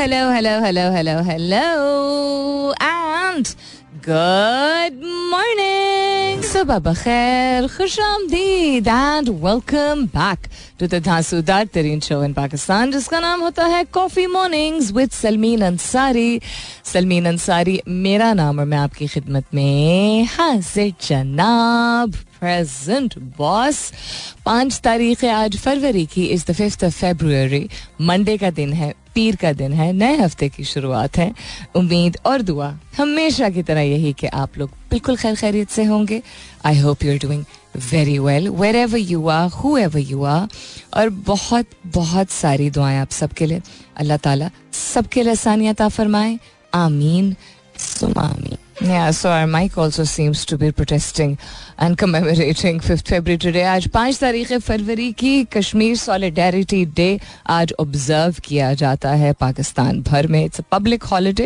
hello, hello, hello, hello, hello, and good morning. सुबह खैर खुश आमदीद and welcome back to the धांसूदार तरीन शो इन पाकिस्तान जिसका नाम होता है coffee mornings with Salmeen Ansari Salmeen Ansari मेरा नाम और मैं आपकी खिदमत में हाजिर जनाब प्रेजेंट बॉस पाँच तारीख आज, फरवरी की is the fifth of February Monday का दिन है, पीर का दिन है, नए हफ़्ते की शुरुआत है. उम्मीद और दुआ हमेशा की तरह यही कि आप लोग बिल्कुल खैर खैरियत से होंगे. I hope you are doing very well wherever you are whoever you are और बहुत बहुत सारी दुआएँ आप सबके लिए. अल्लाह ताला सबके लिए आसानियत फरमाए. आमीन. सुमामीन Yeah, so our mic also seems to be protesting and commemorating 5th February today. आज पाँच तारीख फरवरी की कश्मीर सॉलिडेरिटी डे आज ऑब्ज़र्व किया जाता है पाकिस्तान भर में it's a public holiday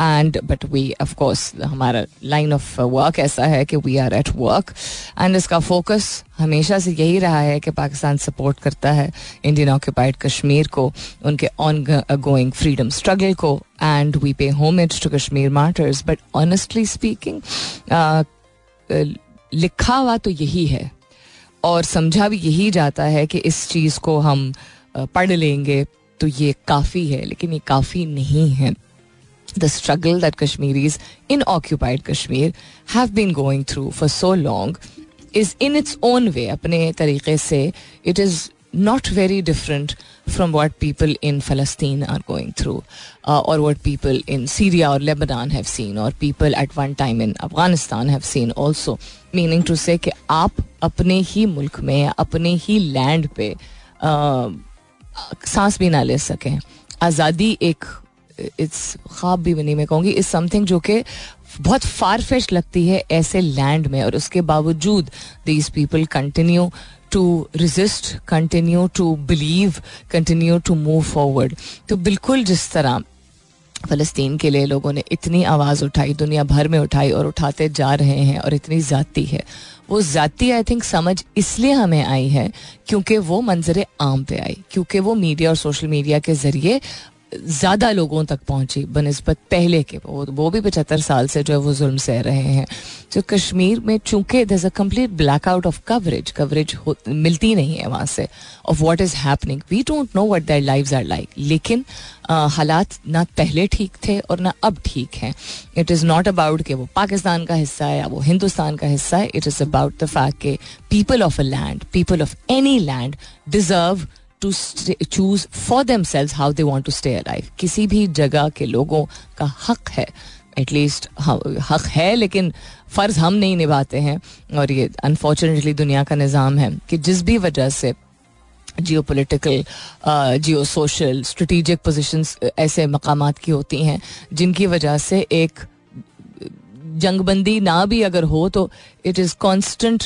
and but we of course हमारा लाइन ऑफ़ वर्क ऐसा है कि we are at work and इसका फोकस हमेशा से यही रहा है कि पाकिस्तान सपोर्ट करता है इंडियन ऑक्यूपाइड कश्मीर को, उनके ऑन गोइंग फ्रीडम स्ट्रगल को and we pay homage to Kashmir martyrs but honestly speaking लिखा हुआ तो यही है और समझा भी यही जाता है कि इस चीज़ को हम पढ़ लेंगे तो ये काफ़ी है, लेकिन ये काफ़ी नहीं है। The struggle that Kashmiris in occupied Kashmir have been going through for so long is in its own way अपने तरीके से it is not very different from what people in Palestine are going through और what people in Syria और Lebanon have seen और people at one time in Afghanistan have seen also meaning to say आप अपने ही मुल्क में, अपने ही land पे uh, सांस भी ना ले सकें। आज़ादी एक इट्स ख्वाब भी नहीं मैं कहूँगी इज़ समथिंग जो कि बहुत फार लगती है ऐसे लैंड में और उसके बावजूद these people continue to resist continue to believe continue to move forward तो बिल्कुल जिस तरह फ़लस्तीन के लिए लोगों ने इतनी आवाज़ उठाई, दुनिया भर में उठाई और उठाते जा रहे हैं और इतनी ज़ाती है। वो ज़ाती आई थिंक समझ इसलिए हमें आई है क्योंकि वो मंजर आम पे आई, क्योंकि वो मीडिया और सोशल मीडिया के ज़रिए ज़्यादा लोगों तक पहुँची बनस्बत पहले के, वो वो भी पचहत्तर साल से जो है वो जुल्म सह रहे हैं। जो कश्मीर में चूँकि there a complete blackout of coverage coverage मिलती नहीं है वहाँ से of what is happening we don't know what their live are like लेकिन हालात ना पहले ठीक थे और ना अब ठीक हैं। इट इज़ नॉट अबाउट कि वो पाकिस्तान का हिस्सा है या वो हिंदुस्तान का हिस्सा है it is about the fact के people of a land people of any land deserve to choose for themselves how they want to stay alive किसी भी जगह के लोगों का हक है एटलीस्ट हक है, लेकिन फ़र्ज़ हम नहीं निभाते हैं। और ये अनफॉर्चुनेटली दुनिया का निज़ाम है कि जिस भी वजह से geopolitical geosocial strategic positions ऐसे मकाम की होती हैं, जिनकी वजह से एक जंगबंदी ना भी अगर हो तो it is constant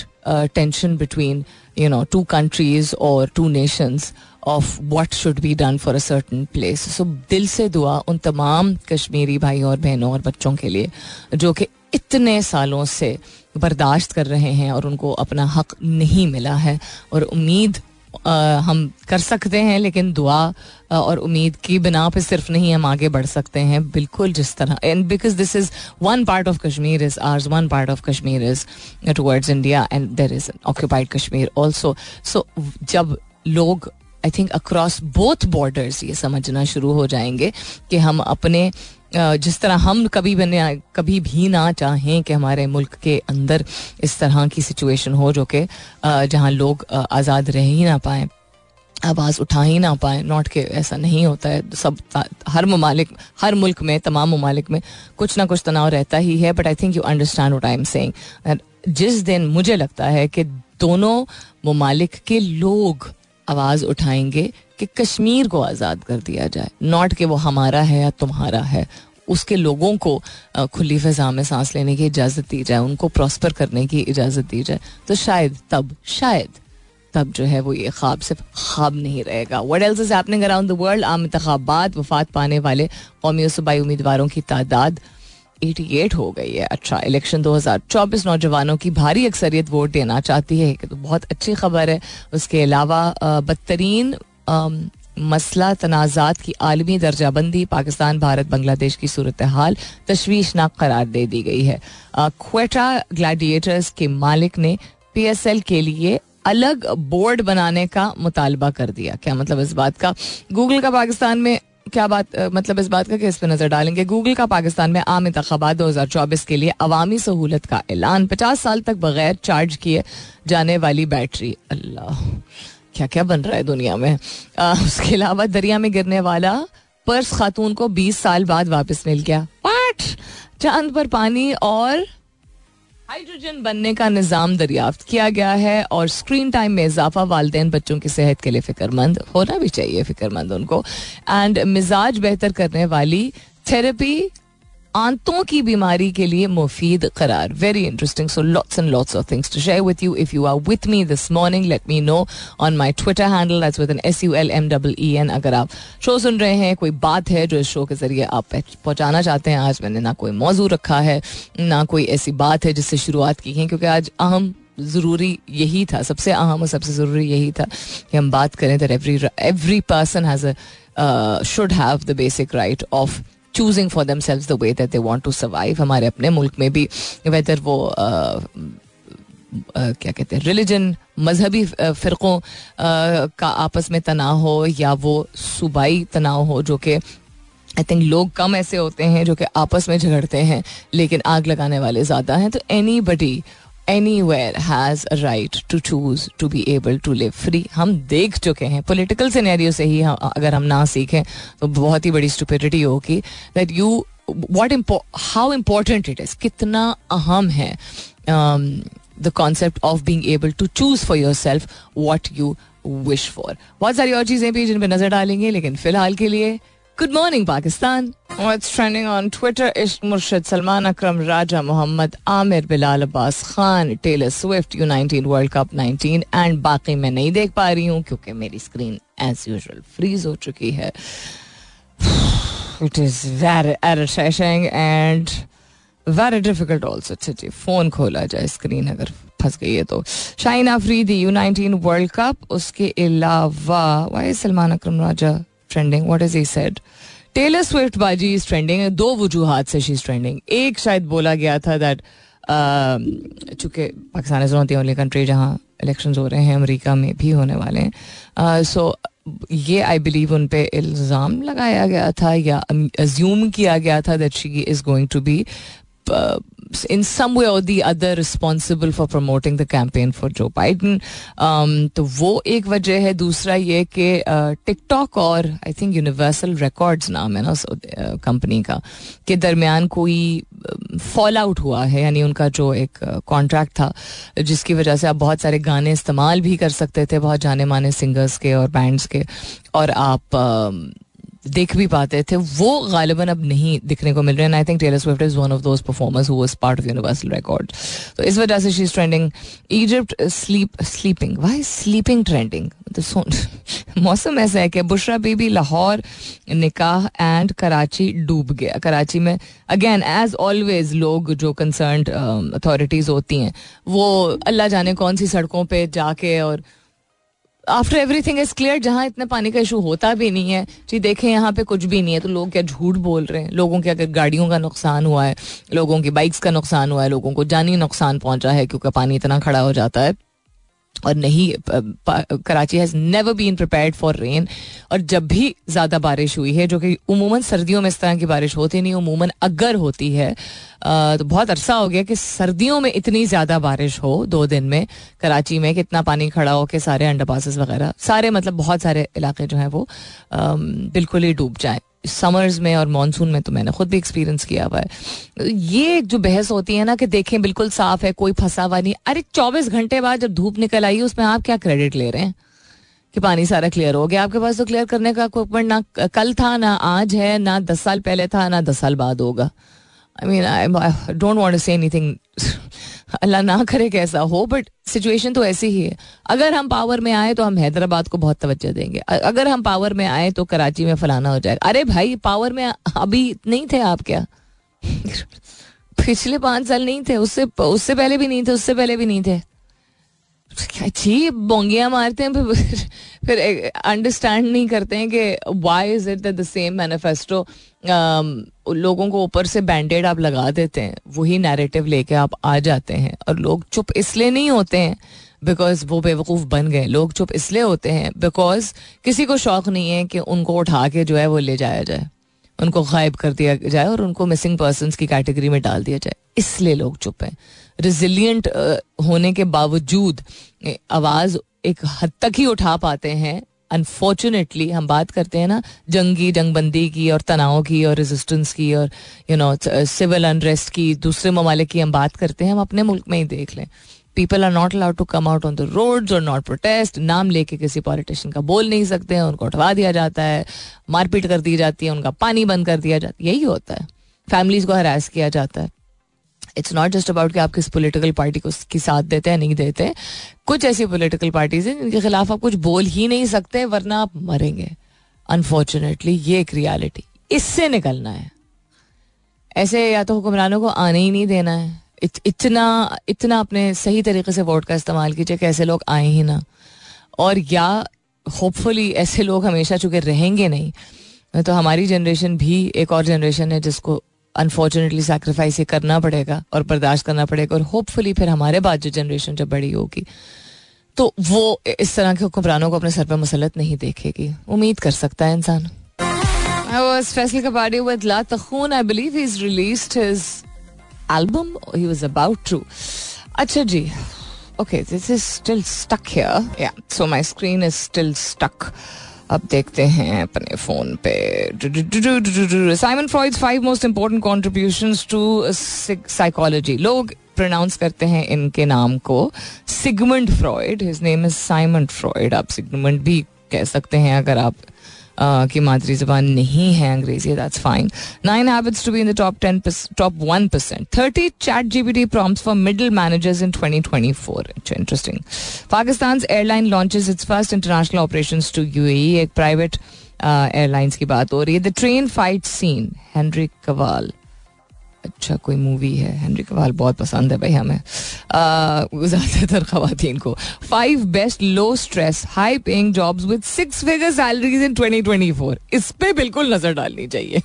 tension between you know two countries और two nations of what should be done for a certain place so दिल से दुआ उन तमाम कश्मीरी भाइयों और बहनों और बच्चों के लिए, जो कि इतने सालों से बर्दाश्त कर रहे हैं और उनको अपना हक नहीं मिला है। और उम्मीद हम कर सकते हैं, लेकिन दुआ और उम्मीद की बिना पे सिर्फ़ नहीं, हम आगे बढ़ सकते हैं बिल्कुल जिस तरह। And because this is one part of Kashmir is ours one part of Kashmir is towards India and there is occupied Kashmir also so जब लोग I think across both borders ये समझना शुरू हो जाएँगे कि हम अपने जिस तरह हम कभी बने, कभी भी ना चाहें कि हमारे मुल्क के अंदर इस तरह की सिचुएशन हो जो कि जहाँ लोग आज़ाद रह ही ना पाए, आवाज़ उठा ही ना पाए, नॉट के ऐसा नहीं होता है। सब हर ममालिक, हर मुल्क में, तमाम ममालिक में कुछ ना कुछ तनाव रहता ही है but I think you understand what I am saying जिस दिन मुझे लगता है कि दोनों ममालिक के लोग आवाज़ उठाएँगे कि कश्मीर को आज़ाद कर दिया जाए। नॉट कि वो हमारा है या तुम्हारा है, उसके लोगों को खुली फजा में सांस लेने की इजाज़त दी जाए, उनको प्रॉस्पर करने की इजाज़त दी जाए। तो शायद, तब शायद, तब जो है वो ये ख्वाब सिर्फ़ ख्वाब नहीं रहेगा। What else is happening around the world आम इंतबात वफात पाने वाले कौमी और सूबाई उम्मीदवारों की तादाद 88 हो गई है। अच्छा इलेक्शन 2024 नौजवानों की भारी अक्सरियत वोट देना चाहती है तो बहुत अच्छी खबर है। उसके अलावा बदतरीन मसला, तनाज़ात की आलमी दर्जाबंदी, पाकिस्तान, भारत, बांग्लादेश की सूरत हाल तशवीशनाक करार दे दी गई है। क्वेटा ग्लैडिएटर्स के मालिक ने पी एस एल के लिए अलग बोर्ड बनाने का मुतालबा कर दिया। क्या मतलब इस बात का? गूगल का पाकिस्तान में क्या बात मतलब इस बात का कि इस पर नज़र डालेंगे? गूगल का पाकिस्तान में आम इंतबात दो हज़ार चौबीस के लिए अवामी सहूलत का ऐलान, पचास साल तक बगैर चार्ज किए जाने वाली बैटरी। अल्लाह। क्या क्या बन रहा है दुनिया में? आ, उसके अलावा दरिया में गिरने वाला पर्स खातून को 20 साल बाद वापस मिल गया। वाट चाँद पर पानी और हाइड्रोजन बनने का निज़ाम दरियाफ्त किया गया है और स्क्रीन टाइम में इजाफा वालदे बच्चों की सेहत के लिए फिक्रमंद होना भी चाहिए फिक्रमंद उनको। एंड मिजाज बेहतर करने वाली थेरेपी आंतों की बीमारी के लिए मुफीद करार। Very interesting so lots and lots of things to share with you if you are with me this morning let me know on my Twitter handle that's with N S U L M double E N अगर आप show सुन रहे हैं, कोई बात है जो इस show के ज़रिए आप पहुंचाना चाहते हैं, आज मैंने ना कोई मौजू रखा है, ना कोई ऐसी बात है जिससे शुरुआत की है, क्योंकि आज अहम ज़रूरी यही था। सबसे अहम और सबसे ज़रूरी यही था कि हम बात करें that every every person has should have the basic right of choosing for themselves the way that they want to survive हमारे अपने मुल्क में भी वेदर वो क्या कहते हैं रिलीजन मजहबी फ़िरक़ों का आपस में तनाव हो या वो सूबाई तनाव हो, जो कि आई थिंक लोग कम ऐसे होते हैं जो कि आपस में झगड़ते हैं, लेकिन आग लगाने वाले ज़्यादा हैं। तो anybody anywhere has a right to choose to be able to live free हम देख चुके हैं। पोलिटिकल सिनेरियो से ही अगर हम ना सीखें तो बहुत ही बड़ी स्टूपिडिटी होगी that you what how important it is कितना अहम है the concept of being able to choose for yourself what you wish for बहुत सारी और चीज़ें भी जिन पर नज़र डालेंगे, लेकिन फ़िलहाल के लिए good morning Pakistan What's trending on Twitter? Ishq Murshid, Salman Akram, Raja Muhammad, Amir Bilal Abbas Khan, Taylor Swift, U19 World Cup 19 and बाकी मैं नहीं देख पा रही हूँ क्योंकि मेरी स्क्रीन एज यूजल फ्रीज हो चुकी है। It is very irritating and very difficult also अच्छा फ़ोन खोला जाए स्क्रीन अगर फंस गई है तो। Shaheen Afridi U nineteen world cup उसके अलावा why Salman Akram Raja trending what is he said Taylor Swift बाजी इज़ ट्रेंडिंग दो वजूहत से शी इज़ ट्रेंडिंग एक शायद बोला गया था दैट चूँकि Pakistan is not the only country जहाँ इलेक्शन हो रहे हैं अमेरिका में भी होने वाले हैं सो ये आई बिलीव उन पर इल्ज़ाम लगाया गया था या अज्यूम किया गया था that she is going to be in some way or the other responsible for promoting the campaign Joe Biden. Um, तो वो एक वजह है। दूसरा ये कि टिकटॉक uh, और आई थिंक यूनिवर्सल रिकॉर्ड्स नाम है ना उस कंपनी uh, का के दरमियान कोई फॉल um, आउट हुआ है। यानी उनका जो एक कॉन्ट्रैक्ट uh, था जिसकी वजह से आप बहुत सारे गाने इस्तेमाल भी कर सकते थे बहुत जाने माने सिंगर्स के और बैंड्स के। और आप um, देख भी पाते थे, वो गालिबा अब नहीं दिखने को मिल रहे हैं I think Taylor Swift is one of those performers who was part of Universal Record तो इस वजह से she is trending Egypt sleep sleeping why sleeping trending मौसम ऐसा है कि बुशरा बीबी लाहौर निकाह एंड कराची डूब गया। कराची में अगेन एज ऑलवेज लोग जो कंसर्न अथॉरिटीज होती हैं, वो अल्लाह जाने कौन सी सड़कों पर जाके और after everything is clear जहाँ इतने पानी का इशू होता भी नहीं है, जी देखें, यहाँ पे कुछ भी नहीं है तो लोग क्या झूठ बोल रहे हैं? लोगों के अगर गाड़ियों का नुकसान हुआ है, लोगों की बाइक्स का नुकसान हुआ है, लोगों को जानी नुकसान पहुँचा है क्योंकि पानी इतना खड़ा हो जाता है। और नहीं Karachi has never been prepared for rain और जब भी ज़्यादा बारिश हुई है, जो कि उमूमन सर्दियों में इस तरह की बारिश होती नहीं, उमूमन अगर होती है तो बहुत अरसा हो गया कि सर्दियों में इतनी ज़्यादा बारिश हो दो दिन में, कराची में कि इतना पानी खड़ा हो कि सारे अंडर वगैरह, सारे मतलब बहुत सारे इलाके जो हैं वो बिल्कुल ही डूब जाए। समर्स में और मानसून में तो मैंने खुद भी एक्सपीरियंस किया हुआ है। ये जो बहस होती है ना कि देखें, बिल्कुल साफ़ है, कोई फंसा हुआ नहीं। अरे, चौबीस घंटे बाद जब धूप निकल आई, उसमें आप क्या क्रेडिट ले रहे हैं? कि पानी सारा क्लियर हो गया, आपके पास तो क्लियर करने का इक्विपमेंट ना कल था, ना आज है, ना दस साल पहले था, ना दस साल बाद होगा। I mean I don't want say anything अल्लाह ना करे कैसा हो बट सिचुएशन तो ऐसी ही है। अगर हम पावर में आए तो हम हैदराबाद को बहुत तवज्जो देंगे। अगर हम पावर में आए तो कराची में फलाना हो जाएगा। अरे भाई पावर में अभी नहीं थे आप क्या? पिछले पाँच साल नहीं थे, उससे उससे पहले भी नहीं थे, उससे पहले भी नहीं थे। अच्छी बोंगियाँ मारते हैं, फिर फिर अंडरस्टैंड नहीं करते हैं कि why is it the same manifesto लोगों को ऊपर से बैंडेड आप लगा देते हैं, वही नैरेटिव लेके आप आ जाते हैं, और लोग चुप इसलिए नहीं होते हैं बिकॉज़ वो बेवकूफ़ बन गए, लोग चुप इसलिए होते हैं बिकॉज़ किसी को शौक नहीं है कि उनको उठा के जो है वो ले जाया जाए, उनको गायब कर दिया जाए, और उनको मिसिंग पर्सन की कैटेगरी में डाल दिया जाए, इसलिए लोग चुप हैं। रिजिलियंट होने के बावजूद आवाज़ एक हद तक ही उठा पाते हैं। अनफॉर्चुनेटली हम बात करते हैं ना, जंगी जंगबंदी की और तनाव की और रेजिस्टेंस की और यू नो सिविल अनरेस्ट की, दूसरे ममालिक की हम बात करते हैं, हम अपने मुल्क में ही देख लें। People are not allowed to come out on the road और नॉट प्रोटेस्ट नाम लेके किसी पॉलिटिशियन का बोल नहीं सकते हैं, उनको उठवा दिया जाता है, मारपीट कर दी जाती है, उनका पानी बंद कर दिया जाता है, यही होता है। फैमिलीज़ को हरास किया जाता है। इट्स नॉट जस्ट अबाउट कि आप किस पोलिटिकल पार्टी को की साथ देते हैं नहीं देते। कुछ ऐसी पोलिटिकल पार्टीज़ हैं जिनके खिलाफ आप कुछ बोल ही नहीं सकते वरना आप मरेंगे। अनफॉर्चुनेटली ये एक रियालिटी इससे निकलना है। ऐसे या तो हुक्मरानों को आने ही नहीं देना है। इत, इतना इतना अपने सही तरीके से वोट का इस्तेमाल कीजिए कि ऐसे लोग आए ही ना। और या होपफुली ऐसे लोग हमेशा चूँकि रहेंगे नहीं तो हमारी जनरेशन भी एक और जनरेशन है जिसको अनफॉर्चुनेटली सेक्रीफाइस ये करना पड़ेगा और बर्दाश्त करना पड़ेगा और होपफुली फिर हमारे बाद जो जनरेशन जब बड़ी होगी तो वो इस तरह के हुक्मरानों को अपने सर पर मुसलत नहीं देखेगी। उम्मीद कर सकता है इंसान। अच्छा जी okay this is still stuck here so my screen is still stuck अब देखते हैं अपने फ़ोन पे। Simon Freud's five most important contribution to psychology लोग प्रोनाउंस करते हैं इनके नाम को। Sigmund Freud his name is Simon Freud आप सिगमंड भी कह सकते हैं अगर आप की मादरी जबान नहीं है अंग्रेज़ी that's fine nine habits to be in the top ten top one percent thirty chat GPT prompts for middle managers in twenty twenty four interesting Pakistan airline launches its first international operation to you एक private airlines की बात हो रही है. The train fight scene Henry Cavill अच्छा कोई movie है। Henry Kawal बहुत पसंद है भाई हमें। ज़्यादातर खातन को। Five best low stress high paying jobs with six figure salaries in 2024 इस पे बिल्कुल नज़र डालनी चाहिए।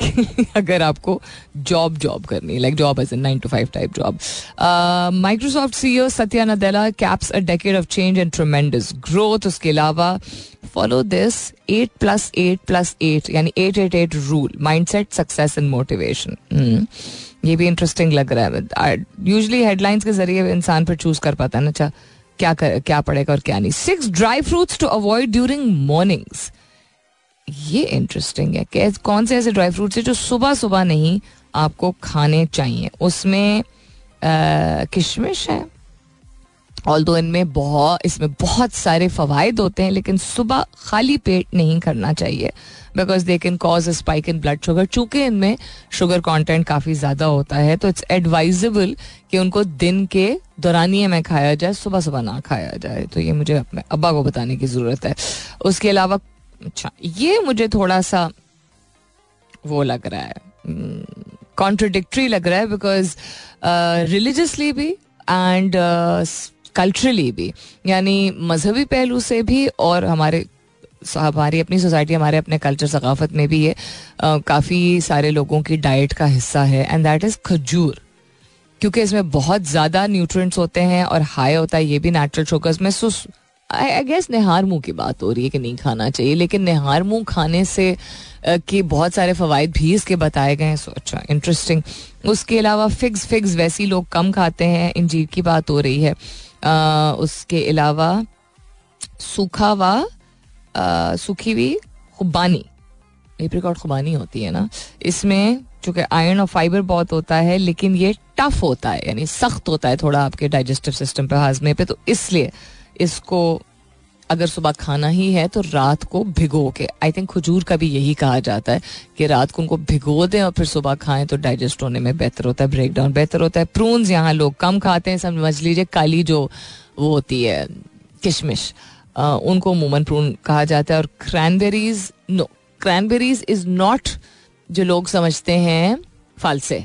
अगर आपको जॉब जॉब करनी like job as nine to five type job Microsoft CEO Satya Nadella caps a decade of change and tremendous growth उसके अलावा follow this eight plus eight plus eight यानी eight eight eight rule mindset success and motivation ये भी interesting लग रहा है। Usually headlines के ज़रिए इंसान पर चूज़ कर पाता है ना अच्छा क्या कर, क्या पड़ेगा और क्या नहीं। Six dry fruits to avoid during mornings ये इंटरेस्टिंग है कि कौन से ऐसे ड्राई फ्रूट्स है जो सुबह सुबह नहीं आपको खाने चाहिए। उसमें किशमिश है। ऑल दो इनमें बहुत इसमें बहुत सारे फवायद होते हैं, लेकिन सुबह खाली पेट नहीं करना चाहिए। Because they can cause a spike in blood sugar चूँकि इनमें शुगर कंटेंट काफ़ी ज़्यादा होता है तो इट्स एडवाइजेबल कि उनको दिन के दौरानिए में खाया जाए सुबह सुबह ना खाया जाए। तो ये मुझे अपने अब्बा को बताने की ज़रूरत है। उसके अलावा अच्छा ये मुझे थोड़ा सा वो लग रहा है कॉन्ट्रोडिक्ट्री hmm, लग रहा है बिकॉज़ रिलीजियसली uh, भी एंड कल्चरली uh, भी यानी मजहबी पहलू से भी और हमारे हमारी अपनी सोसाइटी हमारे अपने कल्चर सकाफत में भी ये uh, काफ़ी सारे लोगों की डाइट का हिस्सा है एंड दैट इज़ खजूर क्योंकि इसमें बहुत ज़्यादा न्यूट्रिएंट्स होते हैं और हाई होता है ये भी नेचुरल शुगर में आई गेस निहार मुँह की बात हो रही है कि नहीं खाना चाहिए लेकिन निहार मुँह खाने से के बहुत सारे फवायद भी इसके बताए गए हैं सो अच्छा इंटरेस्टिंग उसके अलावा फिग्स फिग्स वैसी लोग कम खाते हैं इंजीर की बात हो रही है. आ, उसके अलावा सूखा व सूखी हुई खुबानी. एप्रिकॉट खुबानी होती है ना. इसमें चूँकि आयरन और फाइबर बहुत होता है लेकिन ये टफ होता है यानी सख्त होता है थोड़ा आपके डाइजेस्टिव सिस्टम पे हाजमे पे तो इसलिए इसको अगर सुबह खाना ही है तो रात को भिगो के। आई थिंक खजूर का भी यही कहा जाता है कि रात को उनको भिगो दें और फिर सुबह खाएँ तो डाइजेस्ट होने में बेहतर होता है ब्रेक डाउन बेहतर होता है। प्रून्स यहाँ लोग कम खाते हैं, समझ लीजिए, काली जो वो होती है, किशमिश उनको अमूमन प्रून कहा जाता है। और cranberries no cranberries is not जो लोग समझते हैं फालसे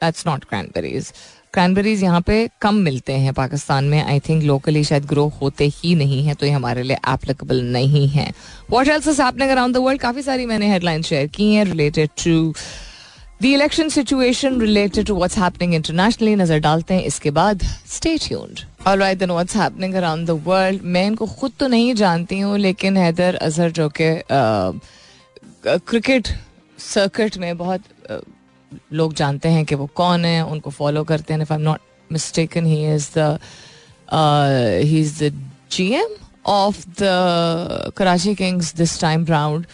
दैट्स नॉट क्रैनबेरीज क्रैनबेरीज यहाँ पे कम मिलते हैं पाकिस्तान में. आई थिंक लोकली शायद ग्रो होते ही नहीं है तो ये हमारे लिए एप्लीकेबल नहीं है. What else happening around the world काफ़ी सारी मैंने हेडलाइन शेयर की हैं related to the election situation related to what's happening internationally नज़र डालते हैं इसके बाद. Stay tuned alright then what's happening around the world मैं इनको खुद तो नहीं जानती हूँ, लेकिन हैदर अजहर जो कि क्रिकेट सर्किट में बहुत लोग जानते हैं कि वो कौन है उनको फॉलो करते हैं if I am not mistaken he is the he is the GM of the Karachi Kings this time round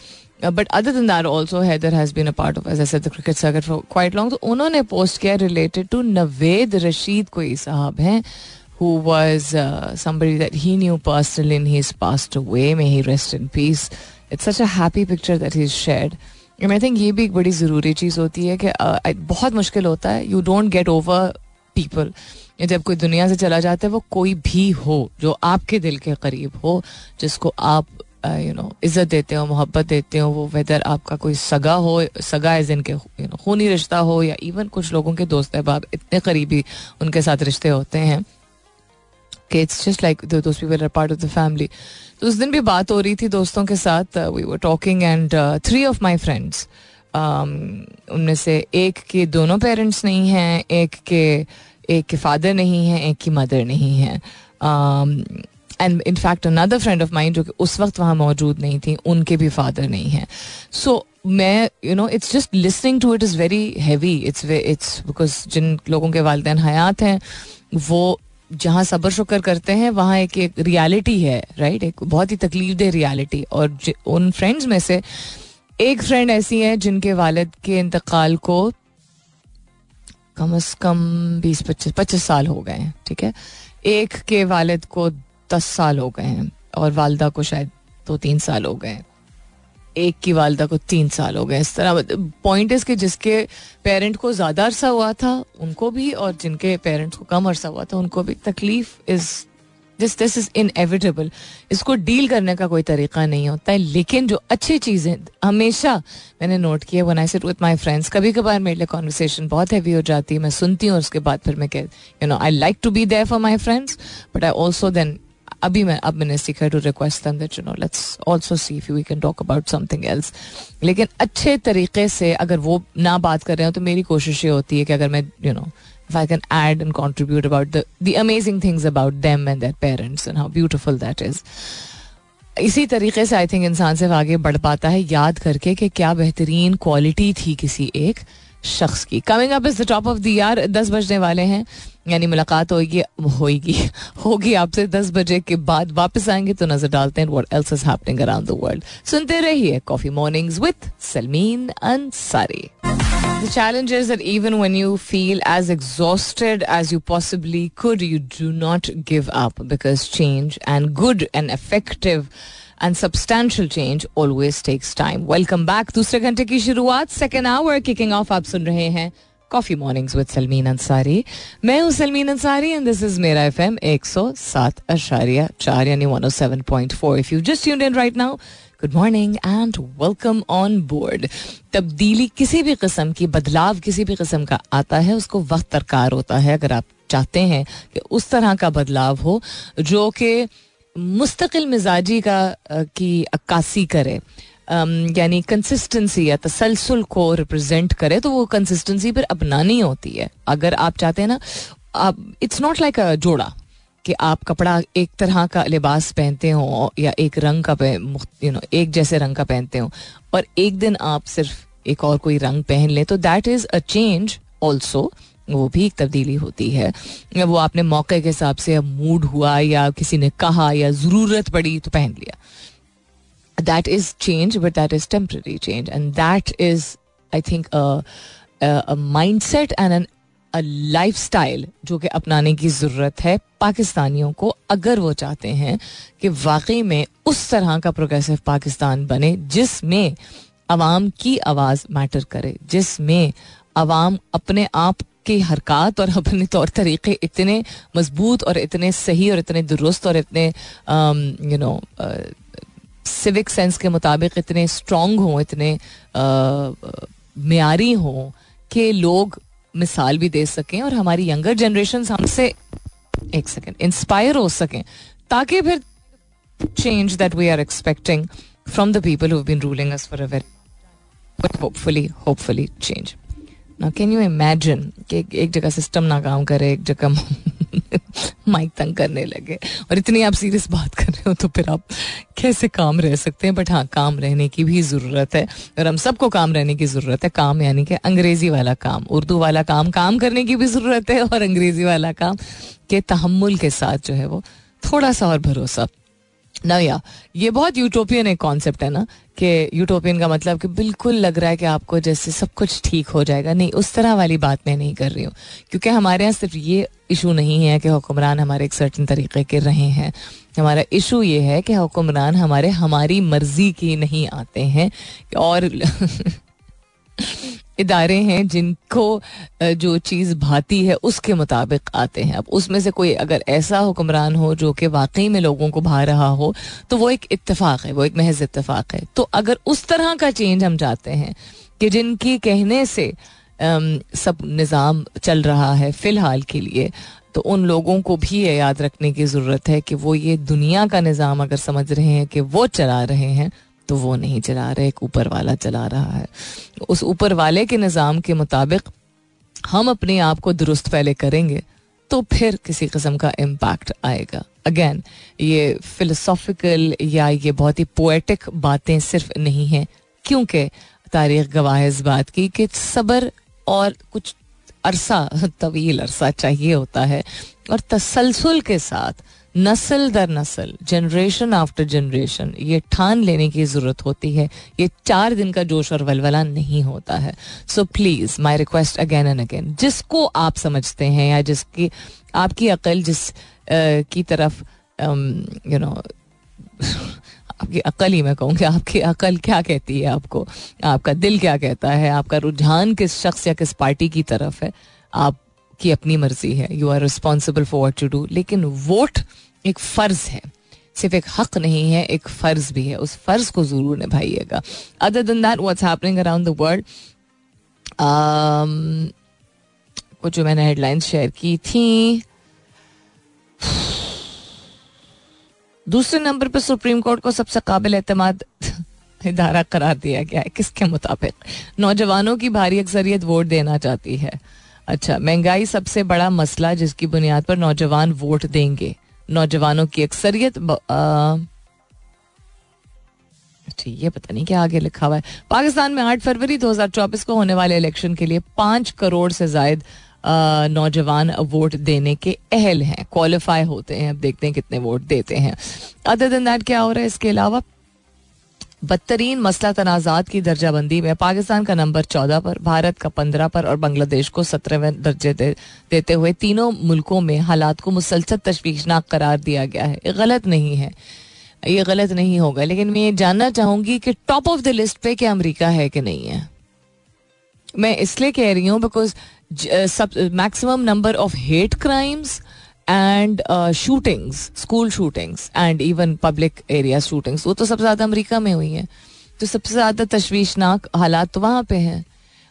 but other than that also Haider has been a part of as I said the cricket circuit for quite long तो उन्होंने post किया related to Naved Rashid कोई साहब हैं who was uh, somebody that he knew personally and he's passed away. May he rest in peace. It's such a happy picture that he's shared. I think ये भी एक बड़ी ज़रूरी चीज़ होती है कि बहुत मुश्किल होता है। You don't get over people जब कोई दुनिया से चला जाता है, वो कोई भी हो, जो आपके दिल के करीब हो, जिसको आप यू नो इज़्ज़त देते हो, मोहब्बत देते हो, वो वेदर आपका कोई सगा हो, सगा इज़ इनके यू नो खूनी रिश्ता हो, या इवन कुछ लोगों के दोस्त अहबाब इतने करीबी उनके साथ रिश्ते होते हैं। कि इट्स जस्ट लाइक दोस्त people are part of the family तो उस दिन भी बात हो रही थी दोस्तों के साथ we were talking and three of my friends उनमें से एक के दोनों पेरेंट्स नहीं हैं एक के एक के फादर नहीं हैं एक की मदर नहीं है and in fact another friend of mine जो कि उस वक्त वहाँ मौजूद नहीं थी उनके भी फादर नहीं हैं सो मैं you know it's just listening to it is very heavy it's it's because जिन लोगों के वालदेन हयात हैं वो जहाँ सब्र शुक्र करते हैं, वहाँ एक एक रियलिटी है राइट एक बहुत ही तकलीफ़ दे रियलिटी और उन फ्रेंड्स में से एक फ्रेंड ऐसी है जिनके वालद के इंतकाल को कम अज कम बीस, पच्चीस पच्चीस साल हो गए हैं, ठीक है? एक के वालिद को दस साल हो गए हैं और वालदा को शायद दो तीन साल हो गए हैं। एक की वालदा को तीन साल हो गए। इस तरह पॉइंट इसके जिसके पेरेंट को ज़्यादा अरसा हुआ था, उनको भी और जिनके पेरेंट्स को कम अरसा हुआ था, उनको भी तकलीफ़ is this this is inevitable इसको डील करने का कोई तरीका नहीं होता है, लेकिन जो अच्छी चीज़ें, हमेशा मैंने नोट किया when I sit with my friends कभी कभार मेरे लिए कॉन्वर्सेशन बहुत हैवी हो जाती है, मैं सुनती हूँ उसके बाद फिर मैं कह you know I like to be there for my friends but I also then अभी मैं, अब मैंने सीखा to request them that you know let's also see if we can talk about something else लेकिन अच्छे तरीके से अगर वो ना बात कर रहे हो तो मेरी कोशिश ये होती है कि अगर मैं you know if I can add and contribute about the the amazing things about them and their parents and how beautiful that is. इसी तरीके से आई थिंक इंसान सिर्फ़ आगे बढ़ पाता है, याद करके कि क्या बेहतरीन क्वालिटी थी किसी एक शख्स की। Coming up is the top of the year दस बजने वाले हैं। यानी मुलाकात होगी होगी होगी आपसे दस बजे के बाद वापस आएँगे तो नज़र डालते हैं what else is happening around the world सुनते रहिए Coffee Mornings with Salmeen Ansari The challenge is that even when you feel as exhausted as you possibly could, you do not give up because change and good and effective and substantial change always takes time. Welcome back. दूसरे second hour kicking off आप सुन रहे हैं Coffee Mornings with Salmeen Ansari मैं हूँ Salmeen Ansari and this is मेरा F M एक सौ सात अशारिया चार, यानी one O seven point four if you just tuned in right now good morning and welcome on board तब्दीली किसी भी किस्म की, बदलाव किसी भी किस्म का आता है, उसको वक्त दरकार होता है। अगर आप चाहते हैं कि उस तरह का बदलाव हो, जो कि मुस्तकिल मिजाजी का की अक्कासी करे यानी कंसिस्टेंसी या तसलसल को रिप्रेजेंट करे तो वो कंसिस्टेंसी फिर अपनानी होती है। अगर आप चाहते हैं ना, आप इट्स नॉट लाइक अ जोड़ा कि आप कपड़ा एक तरह का लिबास पहनते हो या एक रंग का यू नो एक जैसे रंग का पहनते हो और एक दिन आप सिर्फ़ एक और कोई रंग पहन लें तो that is a change also वो भी एक तब्दीली होती है। वो आपने मौके के हिसाब से मूड हुआ या किसी ने कहा या ज़रूरत पड़ी तो पहन लिया। That is change but that is temporary change and that is I think mindset and an lifestyle जो कि अपनाने की ज़रूरत है पाकिस्तानियों को, अगर वो चाहते हैं कि वाकई में उस तरह का प्रोग्रेसिव पाकिस्तान बने, जिसमें आवाम की आवाज़ मैटर करे, जिसमें आवाम अपने आप की हरकत और अपने तौर तरीके इतने मज़बूत और इतने सही और इतने दुरुस्त और इतने यू नो सिविक सेंस के मुताबिक इतने स्ट्रॉन्ग हों, इतने म्यारी हों कि लोग मिसाल भी दे सकें और हमारी यंगर जनरेशन हमसे एक सेकेंड इंस्पायर हो सकें ताकि फिर change that we are expecting from the people who been ruling us for a very but hopefully hopefully change ना कैन यू इमेजिन कि एक जगह सिस्टम ना काम करे, एक जगह माइक तंग करने लगे। और इतनी आप सीरियस बात कर रहे हो तो फिर आप कैसे काम रह सकते हैं? बट हाँ काम रहने की भी ज़रूरत है। और हम सबको काम रहने की ज़रूरत है। काम यानी कि अंग्रेज़ी वाला काम। उर्दू वाला काम काम करने की भी ज़रूरत है और अंग्रेज़ी वाला काम के तहमुल के साथ जो है वो थोड़ा सा और भरोसा ना या, ये बहुत यूटोपियन एक कॉन्सेप्ट है ना, कि यूटोपियन का मतलब कि बिल्कुल लग रहा है कि आपको जैसे सब कुछ ठीक हो जाएगा। नहीं, उस तरह वाली बात मैं नहीं कर रही हूँ, क्योंकि हमारे यहाँ सिर्फ़ ये इशू नहीं है कि हुक्मरान हमारे एक सर्टन तरीके के रहे हैं। हमारा इशू ये है कि हुक्मरान हमारे, हमारी मर्ज़ी के नहीं आते हैं, और इदारे हैं जिनको जो चीज़ भाती है, उसके मुताबिक आते हैं। अब उसमें से कोई अगर ऐसा हुक्मरान हो जो कि वाकई में लोगों को भा रहा हो तो वो एक इत्तेफाक है, वो एक महज इत्तेफाक है। तो अगर उस तरह का चेंज हम चाहते हैं कि जिनकी कहने से सब निज़ाम चल रहा है फ़िलहाल के लिए तो उन लोगों को भी ये याद रखने की ज़रूरत है कि वो ये दुनिया का निज़ाम अगर समझ रहे हैं कि वो चला रहे हैं तो वो नहीं चला रहे, एक ऊपर वाला चला रहा है। उस ऊपर वाले के निज़ाम के मुताबिक हम अपने आप को दुरुस्त पहले करेंगे तो फिर किसी किस्म का इम्पैक्ट आएगा। अगेन ये फिलोसॉफिकल या ये बहुत ही पोएटिक बातें सिर्फ़ नहीं हैं, क्योंकि तारीख गवाह इस बात की कि सब्र और कुछ अरसा, तवील अरसा चाहिए होता है, और तसलसल के साथ नस्ल दर नस्ल जनरेशन आफ्टर जनरेशन ये ठान लेने की ज़रूरत होती है। ये चार दिन का जोश और वलवला नहीं होता है। So please my request again and again जिसको आप समझते हैं या जिसकी आपकी अकल जिस uh, की तरफ़ यू नो आपकी अकल ही मैं कहूँगी आपकी अकल क्या कहती है आपको? आपका दिल क्या कहता है? आपका रुझान किस शख्स या किस पार्टी की तरफ़ है? आपकी अपनी मर्ज़ी है। You are responsible for what to do लेकिन वोट एक फ़र्ज़ है। सिर्फ़ एक हक नहीं है, एक फ़र्ज़ भी है। उस फ़र्ज़ को ज़रूर निभाइएगा। Other than that what's happening around the world कुछ जो मैंने हेडलाइंस शेयर की थी। दूसरे नंबर पर सुप्रीम कोर्ट को सबसे काबिल एतमाद इदारा करार दिया गया है। किसके मुताबिक? नौजवानों की भारी अक्सरियत वोट देना चाहती है। अच्छा महँगाई सबसे बड़ा मसला जिसकी बुनियाद पर नौजवान वोट देंगे। नौजवानों की अक्सरियत ये पता नहीं क्या आगे लिखा हुआ है। पाकिस्तान में आठ फरवरी 2024 को होने वाले इलेक्शन के लिए पाँच करोड़ से जायद नौजवान वोट देने के अहल हैं। क्वालिफाई होते हैं, अब देखते हैं कितने वोट देते हैं। अदर दिन दैट क्या हो रहा है? इसके अलावा बदतरीन मसला तनाज़ात की दर्जाबंदी में पाकिस्तान का नंबर चौदह पर भारत का पंद्रह पर और बांग्लादेश को सत्रहवें दर्जे दे, देते हुए तीनों मुल्कों में हालात को मुसलसल तशवीशनाक करार दिया गया है। ये गलत नहीं है। ये गलत नहीं होगा लेकिन मैं ये जानना चाहूँगी कि टॉप ऑफ़ द लिस्ट पे क्या अमरीका है कि नहीं है? मैं इसलिए कह रही हूँ because maximum number of hate crimes and shootings school shootings and even public area shootings वो तो सबसे ज़्यादा अमेरिका में हुई हैं। तो सबसे ज़्यादा तशवीशनाक हालात तो वहाँ पे हैं।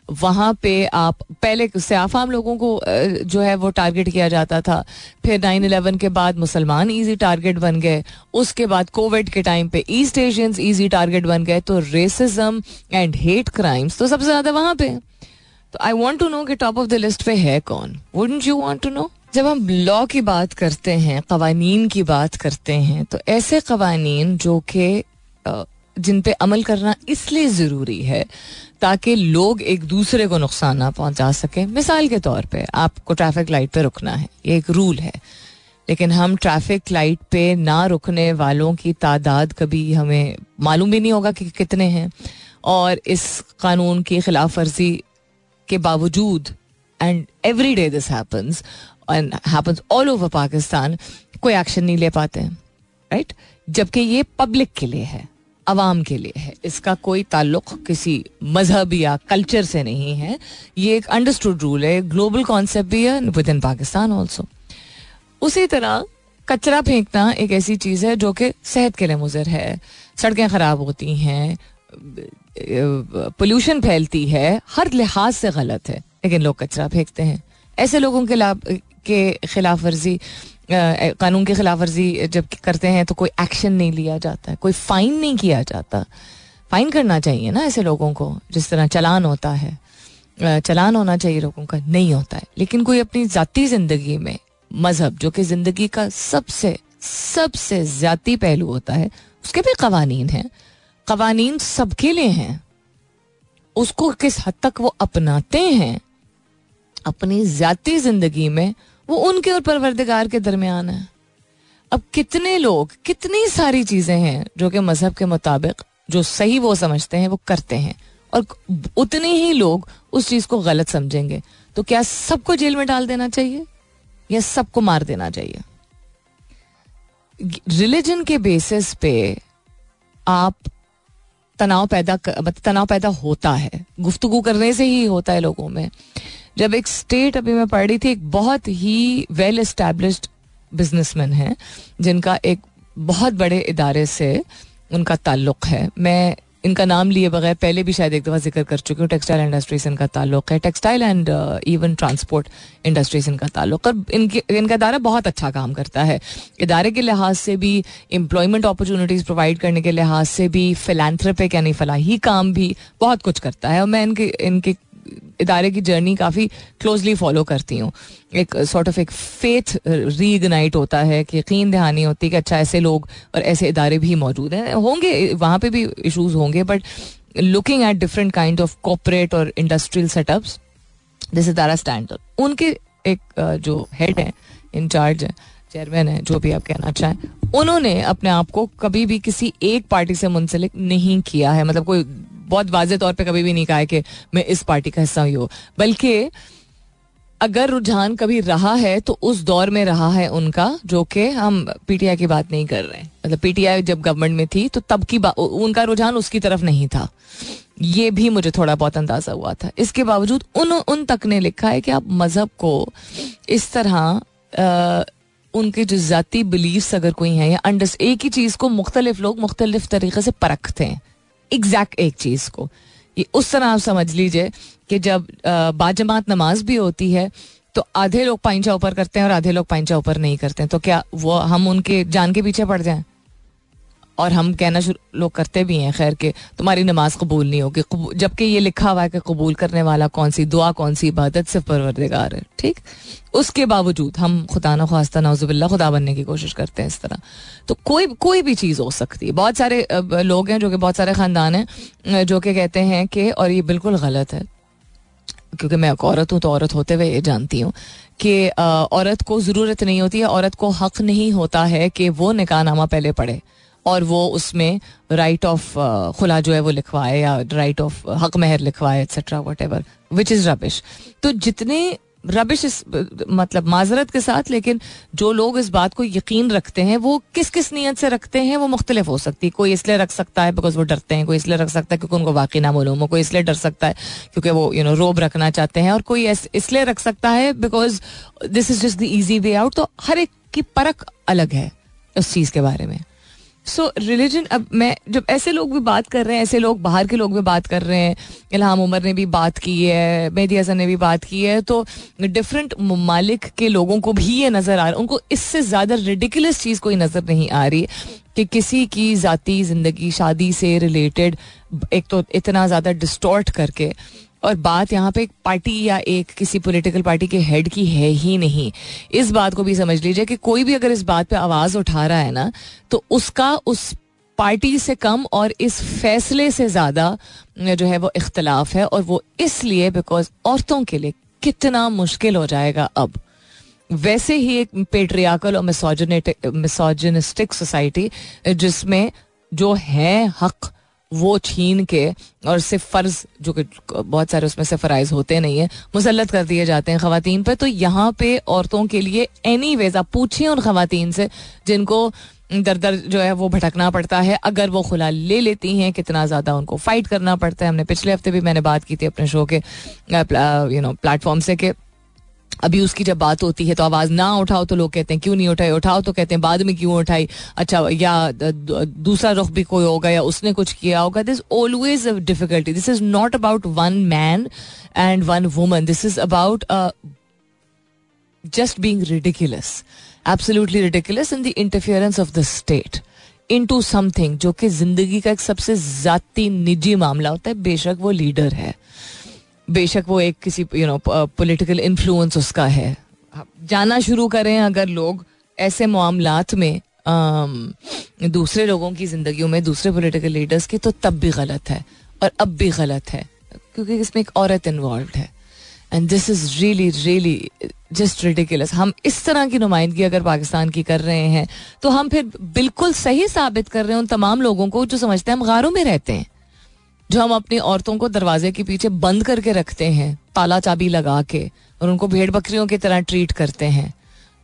वहाँ पे आप, पहले आम लोगों को जो है वो टारगेट किया जाता था। फिर नाइन अलेवन के बाद मुसलमान इजी टारगेट बन गए। उसके बाद कोविड के टाइम पे ईस्ट एशियंस इजी टारगेट बन गए। तो रेसिज्म एंड हेट क्राइम्स तो सबसे ज़्यादा वहाँ पे तो आई वॉन्ट टू नो कि टॉप ऑफ़ द लिस्ट पे है कौन। Wouldn't you want to know जब हम लॉ की बात करते हैं, कवानीन की बात करते हैं तो ऐसे कवानीन जो कि जिन पे अमल करना इसलिए ज़रूरी है ताकि लोग एक दूसरे को नुकसान ना पहुँचा सकें। मिसाल के तौर पे आपको ट्रैफ़िक लाइट पे रुकना है, ये एक रूल है। लेकिन हम ट्रैफ़िक लाइट पे ना रुकने वालों की तादाद कभी हमें मालूम भी नहीं होगा कि कितने हैं और इस कानून की खिलाफ वर्जी के बावजूद and every day this happens and happens all over Pakistan कोई एक्शन नहीं ले पाते राइट जबकि ये पब्लिक के लिए है, आवाम के लिए है। इसका कोई ताल्लुक किसी मज़हब या कल्चर से नहीं है। ये एक अंडरस्टूड रूल है ग्लोबल कॉन्सेप्ट भी है विद इन पाकिस्तान ऑल्सो उसी तरह कचरा फेंकना एक ऐसी चीज़ है जो कि सेहत के लिए मुजर है। सड़कें ख़राब होती हैं पोल्यूशन फैलती है, हर लिहाज से गलत है, लेकिन लोग कचरा फेंकते हैं। ऐसे लोगों के लाभ, के खिलाफ वर्जी कानून की खिलाफ वर्जी जब करते हैं तो कोई एक्शन नहीं लिया जाता कोई फाइन नहीं किया जाता। फाइन करना चाहिए ना ऐसे लोगों को, जिस तरह चलान होता है। चलान होना चाहिए लोगों का, नहीं होता है। लेकिन कोई अपनी ज़ाती ज़िंदगी में, मज़हब, जो कि ज़िंदगी का सबसे सबसे ज़्यादा पहलू होता है, उसके भी कवानीन हैं। कवानीन सबके लिए हैं। उसको किस हद तक वो अपनाते हैं अपनी ज़ाती ज़िंदगी में वो उनके और परवरदिगार के दरमियान है। अब कितने लोग, कितनी सारी चीज़ें हैं जो कि मज़हब के मुताबिक जो सही वो समझते हैं, वो करते हैं। और उतने ही लोग उस चीज़ को गलत समझेंगे। तो क्या सबको जेल में डाल देना चाहिए? या सबको मार देना चाहिए? रिलीजन के बेसिस पे आप तनाव पैदा मतलब तनाव पैदा होता है। गुफ्तगु करने से ही होता है लोगों में। जब एक स्टेट अभी मैं पढ़ रही थी, एक बहुत ही वेल एस्टेब्लिश्ड बिजनेसमैन है, जिनका एक बहुत बड़े इदारे से उनका ताल्लुक है। मैं इनका नाम लिए बगैर पहले भी शायद एक दफ़ा ज़िक्र कर चुकी हूँ टेक्सटाइल इंडस्ट्री से इनका ताल्लुक है। Textile and even transport industry से इनका ताल्लुक। और इनके, इनका इदारा बहुत अच्छा काम करता है। इदारे के लिहाज से भी एम्प्लॉयमेंट अपॉर्चुनिटीज़ प्रोवाइड करने के लिहाज से भी फिलानथ्रपिक यानी फलाही काम भी बहुत कुछ करता है। और मैं इनके इनके इदारे की जर्नी काफ़ी क्लोजली फॉलो करती हूँ। एक सॉर्ट ऑफ़ एक फेथ रीगनाइट होता है कि यकीन दहानी होती है कि अच्छा ऐसे लोग और ऐसे इदारे भी मौजूद हैं। होंगे, वहाँ पे भी इशूज़ होंगे but looking at different kind of corporate और इंडस्ट्रियल सेटअप्स दिस इदारा स्टैंड उनके एक जो हेड हैं इंचार्ज हैं चेयरमैन है, जो भी आप कहना चाहें, उन्होंने अपने आप को कभी भी किसी एक पार्टी से मुंसलिक नहीं किया है। मतलब कोई बहुत वाजे तौर पर कभी भी नहीं कहा कि मैं इस पार्टी का हिस्सा हूँ। बल्कि अगर रुझान कभी रहा है तो उस दौर में रहा है उनका जो कि हम पीटीआई की बात नहीं कर रहे हैं। मतलब पीटीआई जब गवर्नमेंट में थी तो तब की उनका रुझान उसकी तरफ़ नहीं था। ये भी मुझे थोड़ा बहुत अंदाज़ा हुआ था। इसके बावजूद उन उन तक ने लिखा है कि आप मज़हब को इस तरह आ, उनके जो जाती बिलीव्स अगर कोई हैं या अंडर एक ही चीज़ को मुख्तलिफ़ लोग मुख्तलिफ़ तरीके से परखते हैं। एग्जैक्ट एक चीज़ को। ये उस तरह आप समझ लीजिए कि जब बाजमात नमाज़ भी होती है तो आधे लोग पाइंचा ऊपर करते हैं और आधे लोग पाइंचा ऊपर नहीं करते हैं। तो क्या वो, हम उनके जान के पीछे पड़ जाएँ? और हम कहना शुरू, लोग करते भी हैं, खैर, के तुम्हारी नमाज़ कबूल नहीं होगी। जबकि ये लिखा हुआ है कि कबूल करने वाला कौन सी, दुआ कौन सी इबादत सिर्फ़ परवरदिगार है, ठीक? उसके बावजूद हम खुदा न खास्ता नवजुबिल्ला खुदा बनने की कोशिश करते हैं इस तरह। तो कोई कोई भी चीज़ हो सकती है। बहुत सारे लोग हैं जो कि बहुत सारे ख़ानदान हैं जो कि कहते हैं कि, और ये बिल्कुल गलत है, क्योंकि मैं एक औरत हूँ तो औरत होते हुए ये जानती हूँ कि औरत को ज़रूरत नहीं होती है, औरत को हक नहीं होता है कि वो निकाह नामा पहले पढ़े। और वो उसमें राइट ऑफ़ खुला जो है वो लिखवाए या राइट ऑफ़ हक महर लिखवाए etcetera whatever which is rubbish तो जितने रबिश इस मतलब माजरत के साथ, लेकिन जो लोग इस बात को यकीन रखते हैं, वो किस किस नीयत से रखते हैं, वो मुख्तलिफ़ हो सकती है। कोई इसलिए रख सकता है बिकॉज़ वो डरते हैं, कोई इसलिए रख सकता है क्योंकि उनको वाकई ना मालूम हो, कोई इसलिए डर सकता है क्योंकि वो यू नो रोब रखना चाहते हैं और कोई इसलिए रख सकता है because this is just the easy way out तो हर एक की परख अलग है उस चीज़ के बारे में। सो रिलीजन अब मैं, जब ऐसे लोग भी बात कर रहे हैं, ऐसे लोग बाहर के लोग भी बात कर रहे हैं, इल्हाम उमर ने भी बात की है, मेहदी हसन ने भी बात की है तो डिफरेंट ममालिक के लोगों को भी ये नज़र आ रहा है। उनको इससे ज़्यादा रेडिकुलस चीज़ कोई नज़र नहीं आ रही कि किसी की ज़ाती ज़िंदगी शादी से रिलेटेड एक तो इतना ज़्यादा डिस्टॉर्ट करके और बात यहाँ पे एक पार्टी या एक किसी पॉलिटिकल पार्टी के हेड की है ही नहीं। इस बात को भी समझ लीजिए कि कोई भी अगर इस बात पे आवाज़ उठा रहा है ना तो उसका उस पार्टी से कम और इस फैसले से ज़्यादा जो है वो इख्तलाफ है और वो इसलिए बिकॉज़ औरतों के लिए कितना मुश्किल हो जाएगा अब। वैसे ही एक पेट्रियाकल और मिसोजनिस्टिक सोसाइटी जिसमें जो है हक वो छीन के और सिर्फ़ फ़र्ज़, जो कि बहुत सारे उसमें से फ़राइज होते नहीं है मुसलत कर दिए जाते हैं खातन पर तो यहाँ पे औरतों के लिए एनी वेज आप पूछिए उन खातन से जिनको दर दर जो है वो भटकना पड़ता है, अगर वो खुला ले लेती हैं, कितना ज़्यादा उनको फाइट करना पड़ता है। हमने पिछले हफ़्ते भी मैंने बात की थी अपने शो के यू नो प्लेटफॉर्म से कि अभी उसकी जब बात होती है तो आवाज़ ना उठाओ तो लोग कहते हैं, क्यों नहीं उठाई? उठाओ तो कहते हैं, बाद में क्यों उठाई? अच्छा या दूसरा रुख भी कोई होगा या उसने कुछ किया होगा? This always a difficulty this is not about one man and one woman this is about just being ridiculous absolutely ridiculous in the interference of the state into something जो कि ज़िंदगी का एक सबसे जाती निजी मामला होता है। बेशक वो लीडर है। बेशक वो एक किसी यू नो पॉलिटिकल इन्फ्लुएंस उसका है। जाना शुरू करें अगर लोग ऐसे मामलात में दूसरे लोगों की ज़िंदगी में, दूसरे पॉलिटिकल लीडर्स की तो तब भी गलत है और अब भी गलत है, क्योंकि इसमें एक औरत इन्वॉल्व है। And this is really really just ridiculous हम इस तरह की नुमाइंदगी अगर पाकिस्तान की कर रहे हैं तो हम फिर बिल्कुल सही साबित कर रहे हैं उन तमाम लोगों को जो समझते हैं हम गारों में रहते हैं। जो हम अपनी औरतों को दरवाजे के पीछे बंद करके रखते हैं ताला चाबी लगा के, और उनको भेड़ बकरियों की तरह ट्रीट करते हैं।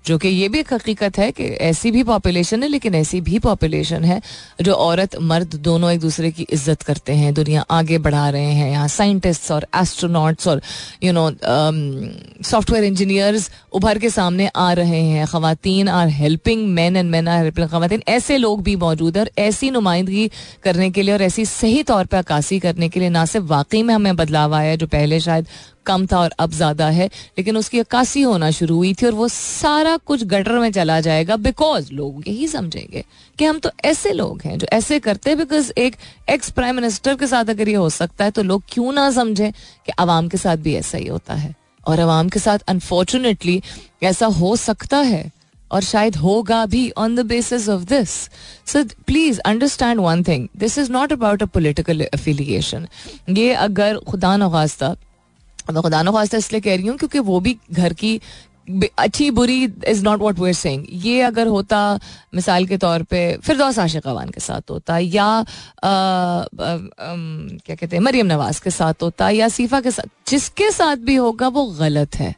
जो कि ये भी एक हकीकत है कि ऐसी भी पॉपुलेशन है, लेकिन ऐसी भी पॉपुलेशन है जो औरत, मर्द दोनों एक दूसरे की इज़्ज़त करते हैं, दुनिया आगे बढ़ा रहे हैं, यहाँ साइंटिस्ट्स और एस्ट्रोनॉट्स और यू नो सॉफ्टवेयर इंजीनियर्स उभर के सामने आ रहे हैं खातन are helping man and man are helping खातन ऐसे लोग भी मौजूद है और ऐसी नुमाइंदगी करने के लिए और ऐसी सही तौर पर अक्सी करने के लिए ना सिर्फ़ वाकई में हमें बदलाव आया जो पहले शायद कम था और अब ज़्यादा है, लेकिन उसकी अक्सी होना शुरू हुई थी और वो सारा कुछ गटर में चला जाएगा बिकॉज़ लोग यही समझेंगे कि हम तो ऐसे लोग हैं जो ऐसे करते हैं बिकॉज़ एक एक्स प्राइम मिनिस्टर के साथ अगर ये हो सकता है तो लोग क्यों ना समझें कि आवाम के साथ भी ऐसा ही होता है। और आवाम के साथ अनफॉर्चुनेटली ऐसा हो सकता है और शायद होगा भी on the basis of this so please understand one thing this is not about a political affiliation ये अगर खुदा नखास्ता मैं खुदा नखास्ता इसलिए कह रही हूँ क्योंकि वो भी घर की अच्छी बुरी is not what we're saying ये अगर होता मिसाल के तौर पे फिर आशिक अवान के साथ होता या आ, आ, आ, क्या कहते हैं मरियम नवाज़ के साथ होता या सीफा के साथ जिसके साथ भी होगा वो गलत है।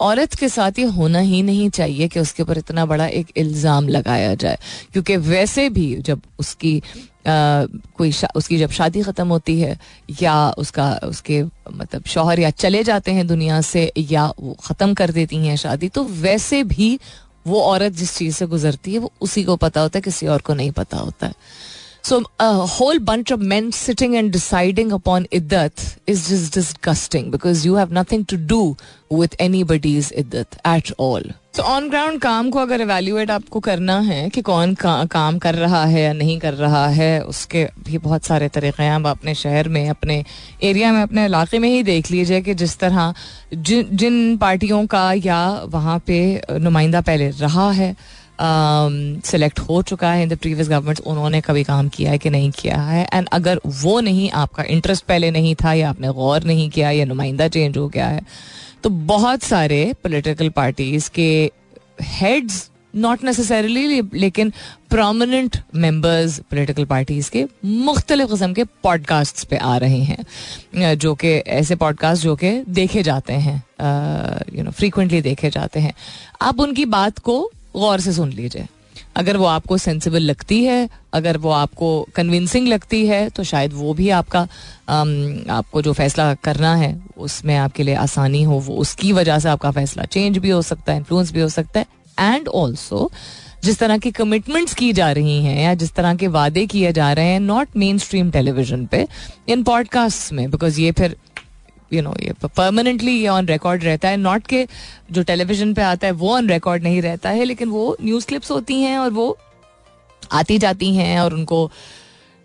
औरत के साथ ये होना ही नहीं चाहिए कि उसके ऊपर इतना बड़ा एक इल्ज़ाम लगाया जाए। क्योंकि वैसे भी जब उसकी कोई उसकी जब शादी ख़त्म होती है, या उसका, उसके मतलब शोहर या चले जाते हैं दुनिया से, या वो ख़त्म कर देती हैं शादी तो वैसे भी वो औरत जिस चीज़ से गुजरती है, वो उसी को पता होता है, किसी और को नहीं पता होता है। So a whole bunch of men sitting and deciding upon iddat is just disgusting because you have nothing to do with anybody's iddat at all. तो ऑन ग्राउंड काम को अगर एवेल्यूएट आपको करना है कि कौन का, काम कर रहा है या नहीं कर रहा है उसके भी बहुत सारे तरीके हैं आप अपने शहर में अपने एरिया में अपने इलाके में ही देख लीजिए कि जिस तरह जिन जिन पार्टियों का या वहाँ पे नुमाइंदा पहले रहा है सिलेक्ट um, हो चुका है इन द प्रीवियस गवर्नमेंट्स उन्होंने कभी काम किया है कि नहीं किया है? एंड अगर वो नहीं आपका इंटरेस्ट पहले नहीं था या आपने गौर नहीं किया या नुमाइंदा चेंज हो गया है तो बहुत सारे पोलिटिकल पार्टीज़ के हेड्स नॉट नेसेसरली लेकिन प्रोमिनेंट मेंबर्स पोलिटिकल पार्टीज़ के मुख्तलिफ़ किस्म के पॉडकास्ट पे आ रहे हैं जो कि ऐसे पॉडकास्ट जो कि देखे जाते हैं यू नो फ्रीक्वेंटली देखे जाते हैं। आप उनकी बात को गौर से सुन लीजिए। अगर वो आपको सेंसिबल लगती है अगर वो आपको कन्विंसिंग लगती है तो शायद वो भी आपका आम, आपको जो फैसला करना है उसमें आपके लिए आसानी हो वो उसकी वजह से आपका फैसला चेंज भी हो सकता है इन्फ्लुएंस भी हो सकता है। एंड ऑल्सो जिस तरह की कमिटमेंट्स की जा रही हैं या जिस तरह के वादे किए जा रहे हैं नॉट मेन स्ट्रीम टेलीविज़न पे इन पॉडकास्ट में बिकॉज़ ये फिर यू नो ये परमानेंटली ये ऑन रिकॉर्ड रहता है. नॉट के जो टेलीविज़न पे आता है, वो ऑन रिकॉर्ड नहीं रहता है, लेकिन वो न्यूज़ क्लिप्स होती हैं और वो आती जाती हैं और उनको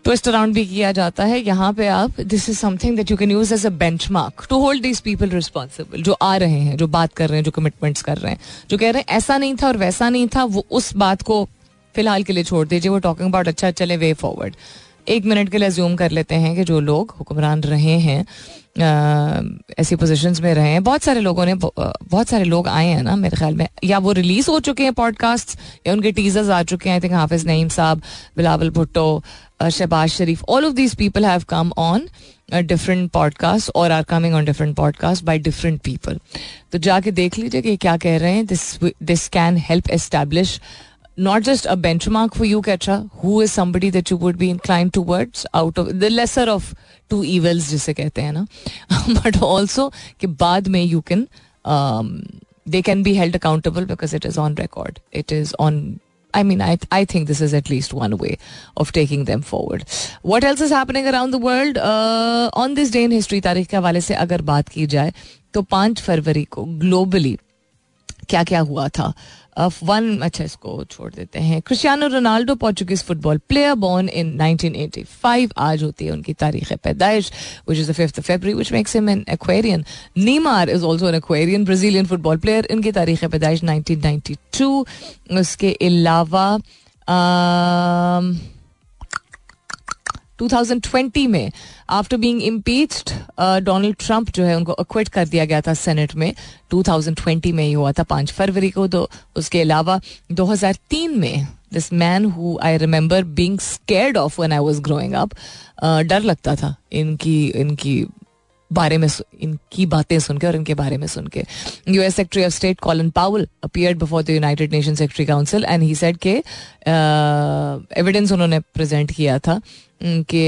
ट्विस्ट अराउंड भी किया जाता है. यहाँ पे आप this is something that you can use as a benchmark to hold this people responsible जो आ रहे हैं, जो बात कर रहे हैं, जो कमिटमेंट्स कर रहे हैं. जो कह रहे हैं, ऐसा नहीं था और वैसा नहीं था, वो उस बात को फ़िलहाल के लिए छोड़ दीजिए. वो टॉकिंग अबाउट अच्छा चले वे फॉरवर्ड एक मिनट के लिए ज्यूम कर लेते हैं कि जो लोग हुक्मरान रहे हैं ऐसी पोजीशंस में रहे हैं। बहुत सारे लोगों ने, बहुत सारे लोग आए हैं ना मेरे ख्याल में। या वो रिलीज़ हो चुके हैं पॉडकास्ट या उनके टीजर्स आ चुके हैं। आई think Hafiz Naeem sahab, Bilawal Bhutto Shehbaz Sharif all of these people have come on different podcast और are coming on different podcast by different people तो जाके देख लीजिए कि क्या कह रहे हैं। This this can help establish not just a benchmark for you, Ketra, who is somebody that you would be inclined towards out of the lesser of two evils जिसे कहते हैं ना but also कि बाद में you can they can be held accountable because it is on record. It is on. I mean, I I think this is at least one way of taking them forward. What else is happening around the world uh, on this day in history? तारीख के हवाले से अगर बात की जाए तो पाँच फरवरी को ग्लोबली क्या क्या हुआ था? वन अच्छा इसको, छोड़ देते हैं। Cristiano Ronaldo Portuguese football player born in 1985 आज होती है उनकी तारीख पैदाइश which is the fifth February which makes him an Aquarian Neymar is also an Aquarian Brazilian football player इनकी तारीख पैदाइश 1992 उसके अलावा 2020 में after being impeached Donald Trump जो है उनको अक्विट कर दिया गया था सेनेट में। 2020 में ही हुआ था पाँच फरवरी को। तो उसके अलावा 2003 में this man who I remember being scared of when I was growing up डर लगता था। इनकी इनकी बारे में इनकी बातें सुनकर और इनके बारे में सुनकर US secretary of state Colin Powell appeared before the United Nation secretary council and he said के एविडेंस उन्होंने प्रेजेंट किया था कि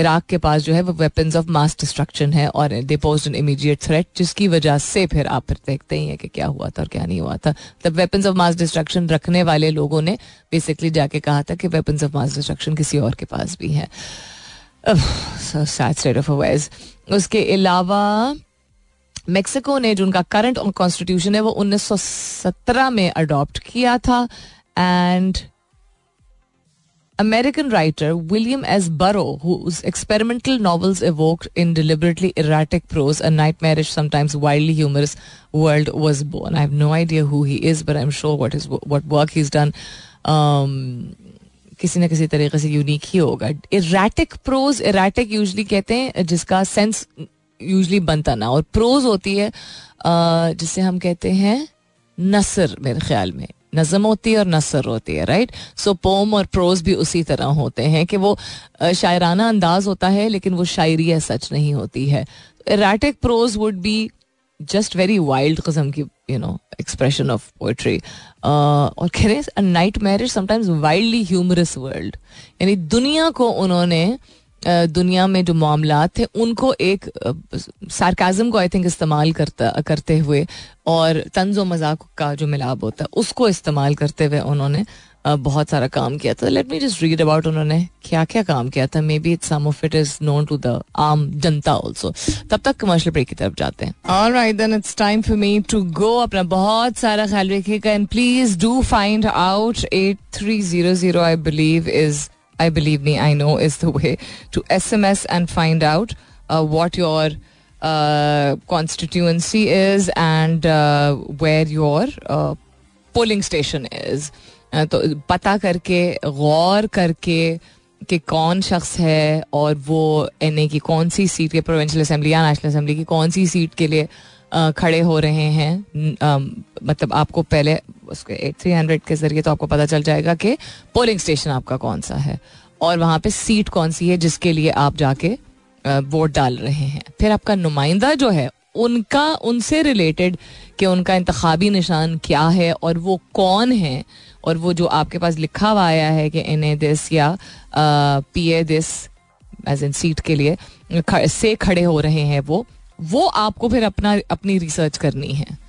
इराक के पास जो है वो वेपन्स ऑफ़ मास डिस्ट्रक्शन है और they pose an immediate threat जिसकी वजह से फिर आप फिर देखते ही हैं कि क्या हुआ था और क्या नहीं हुआ था। तब वेपन्स ऑफ़ मास डिस्ट्रक्शन रखने वाले लोगों ने बेसिकली जाके कहा था कि वेपन्स ऑफ़ मास डिस्ट्रक्शन किसी और के पास भी है। सैड स्टेट ऑफ़ अवेयर्स उसके अलावा मेक्सिको ने जो उनका करंट कॉन्स्टिट्यूशन है, वो 1917 में अडॉप्ट किया था। And American writer William S Burroughs experimental novels evoked in deliberately erratic prose a nightmarish sometimes wildly humorous world was born I have no idea who he is but I am sure what is what work he is done किसी ना किसी तरीके से unique ही होगा। Erratic pros erratic usually कहते हैं, जिसका sense usually बनता ना। और प्रोज होती है जिसे हम कहते हैं नसर, मेरे ख्याल में। नज़म होती है और नसर होती है राइट सो पोम और प्रोज भी उसी तरह होते हैं कि वो शायराना अंदाज होता है, लेकिन वो शायरी सच नहीं होती है। Erratic prose would be just very wild कस्म की you know expression of poetry और कह रहे हैं nightmarish sometimes wildly humorous world यानी दुनिया को उन्होंने दुनिया में जो मामला थे उनको एक सार्काजम को आई थिंक इस्तेमाल करता, करते हुए और तंज व मज़ाक का जो मिलाप होता है, उसको इस्तेमाल करते हुए उन्होंने बहुत सारा काम किया था। Let me just read about उन्होंने क्या क्या काम किया था। Maybe it it is known to the आम जनता ऑल्सो तब तक कमर्शियल ब्रेक की तरफ़ जाते हैं। Time for me to go अपना बहुत सारा ख्याल रखिएगा। And please do find out at three zero zero I believe is I know is the way to SMS and find out uh, what your uh, constituency is and uh, where your uh, polling station is. Uh, तो पता करके, गौर करके कि कौन शख्स है और वो एनए की कौन सी सीट के प्रोविंशियल असम्बली या नेशनल असम्बली की कौन सी सीट के लिए खड़े हो रहे हैं। मतलब आपको पहले उसके एट थ्री हंड्रेड के ज़रिए तो आपको पता चल जाएगा कि पोलिंग स्टेशन आपका कौन सा है और वहाँ पे सीट कौन सी है जिसके लिए आप जाके वोट डाल रहे हैं। फिर आपका नुमाइंदा जो है, उनका, उनसे रिलेटेड कि उनका इंतबी निशान क्या है और वो कौन है और वो जो आपके पास लिखा हुआ आया है कि ए दिस या P A this as in seat के लिए से खड़े हो रहे हैं वो वो आपको फिर अपना, अपनी रिसर्च करनी है।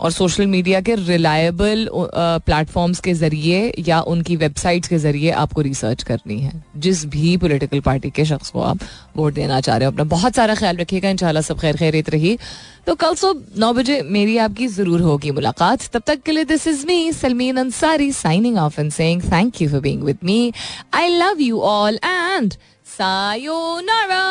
और सोशल मीडिया के रिलायबल प्लेटफॉर्म्स के ज़रिए या उनकी वेबसाइट्स के ज़रिए आपको रिसर्च करनी है। जिस भी पॉलिटिकल पार्टी के शख्स को आप वोट देना चाह रहे हो, अपना बहुत सारा ख्याल रखिएगा, इंशाल्लाह सब खैर खैरियत रही। तो कल सुबह नौ बजे मेरी आपकी ज़रूर होगी मुलाकात। तब तक के लिए this is me Salmeen Ansari signing off and saying thank you for being with me I love you all and sayonara